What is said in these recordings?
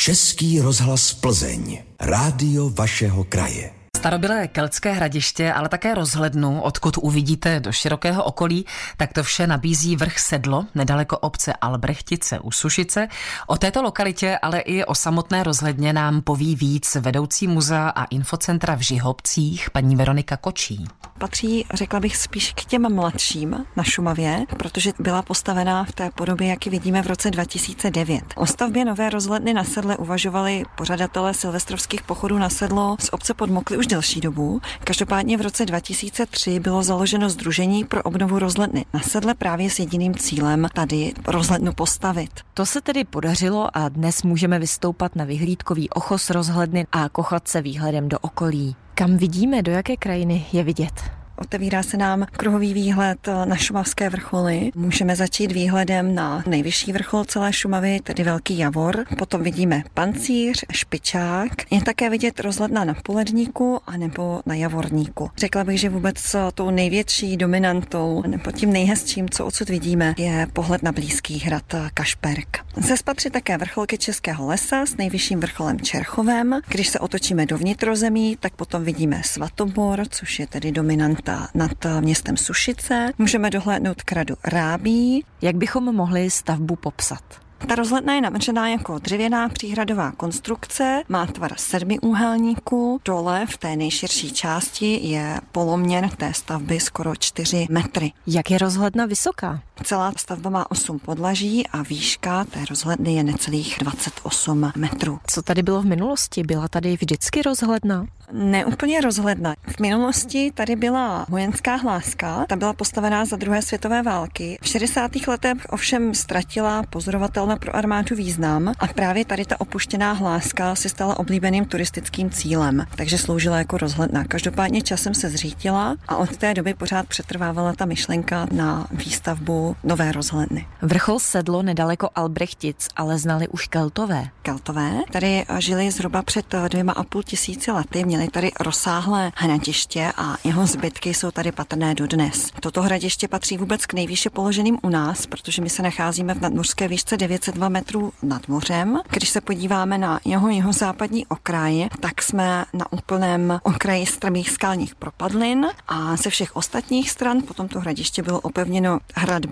Český rozhlas Plzeň. Rádio vašeho kraje. Starobylé keltské hradiště, ale také rozhlednu, odkud uvidíte do širokého okolí, tak to vše nabízí vrch Sedlo, nedaleko obce Albrechtice u Sušice. O této lokalitě, ale i o samotné rozhledně nám poví víc vedoucí muzea a infocentra v Žihobcích, paní Veronika Kočí. Patří, řekla bych, spíš k těm mladším na Šumavě, protože byla postavená v té podobě, jak ji vidíme v roce 2009. O stavbě nové rozhledny na sedle uvažovali pořadatelé silvestrovských pochodů na sedlo z obce Podmokly už delší dobu. Každopádně v roce 2003 bylo založeno Združení pro obnovu rozhledny na sedle právě s jediným cílem tady rozhlednu postavit. To se tedy podařilo a dnes můžeme vystoupat na vyhlídkový ochos rozhledny a kochat se výhledem do okolí. Kam vidíme, do jaké krajiny je vidět? Otevírá se nám kruhový výhled na šumavské vrcholy. Můžeme začít výhledem na nejvyšší vrchol celé Šumavy, tedy Velký Javor. Potom vidíme pancíř, špičák. Je také vidět rozhledna na Poledníku a nebo na Javorníku. Řekla bych, že vůbec tou největší dominantou nebo tím nejhezčím, co odsud vidíme, je pohled na blízký hrad Kašperk. Se spatří také vrcholky Českého lesa s nejvyšším vrcholem Čerchovem. Když se otočíme do vnitrozemí, tak potom vidíme Svatobor, což je tedy dominanta nad městem Sušice. Můžeme dohlédnout k radu Rábí. Jak bychom mohli stavbu popsat? Ta rozhledna je navržena jako dřevěná příhradová konstrukce, má tvar sedmiúhelníku, dole v té nejširší části je poloměr té stavby skoro 4 metry. Jak je rozhledna vysoká? Celá stavba má 8 podlaží a výška té rozhledny je necelých 28 metrů. Co tady bylo v minulosti? Byla tady vždycky rozhledna? Neúplně rozhledna. V minulosti tady byla vojenská hláska, ta byla postavená za druhé světové války. V 60. letech ovšem ztratila pozorovatelna pro armádu význam a právě tady ta opuštěná hláska se stala oblíbeným turistickým cílem, takže sloužila jako rozhledna. Každopádně časem se zřítila a od té doby pořád přetrvávala ta myšlenka na výstavbu nové rozhledny. Vrchol sedlo nedaleko Albrechtic, ale znali už Keltové. Keltové tady žili zhruba před dvěma a půl tisíci lety, měli tady rozsáhlé hradiště a jeho zbytky jsou tady patrné dodnes. Toto hradiště patří vůbec k nejvýše položeným u nás, protože my se nacházíme v nadmořské výšce 902 metrů nad mořem. Když se podíváme na jeho jeho západní okraj, tak jsme na úplném okraji strmých skalních propadlin a ze všech ostatních stran potom to hradiště bylo opevněno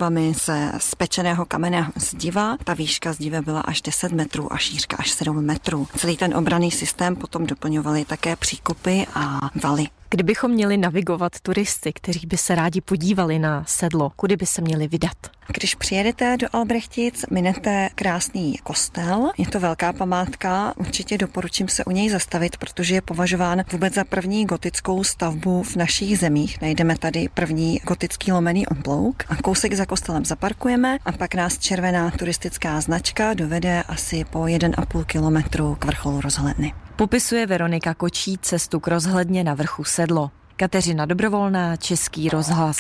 hradbami ze spečeného kamenného zdiva. Ta výška zdiva byla až 10 metrů a šířka až 7 metrů. Celý ten obraný systém potom doplňovali také pří příkopy a valy. Kdybychom měli navigovat turisty, kteří by se rádi podívali na sedlo, kudy by se měli vydat? Když přijedete do Albrechtic, minete krásný kostel. Je to velká památka, určitě doporučím se u něj zastavit, protože je považován vůbec za první gotickou stavbu v našich zemích. Najdeme tady první gotický lomený oblouk a kousek za kostelem zaparkujeme a pak nás červená turistická značka dovede asi po 1,5 kilometru k vrcholu rozhledny. Popisuje Veronika Kočí cestu k rozhledně na vrchu sedlo. Kateřina Dobrovolná, Český rozhlas.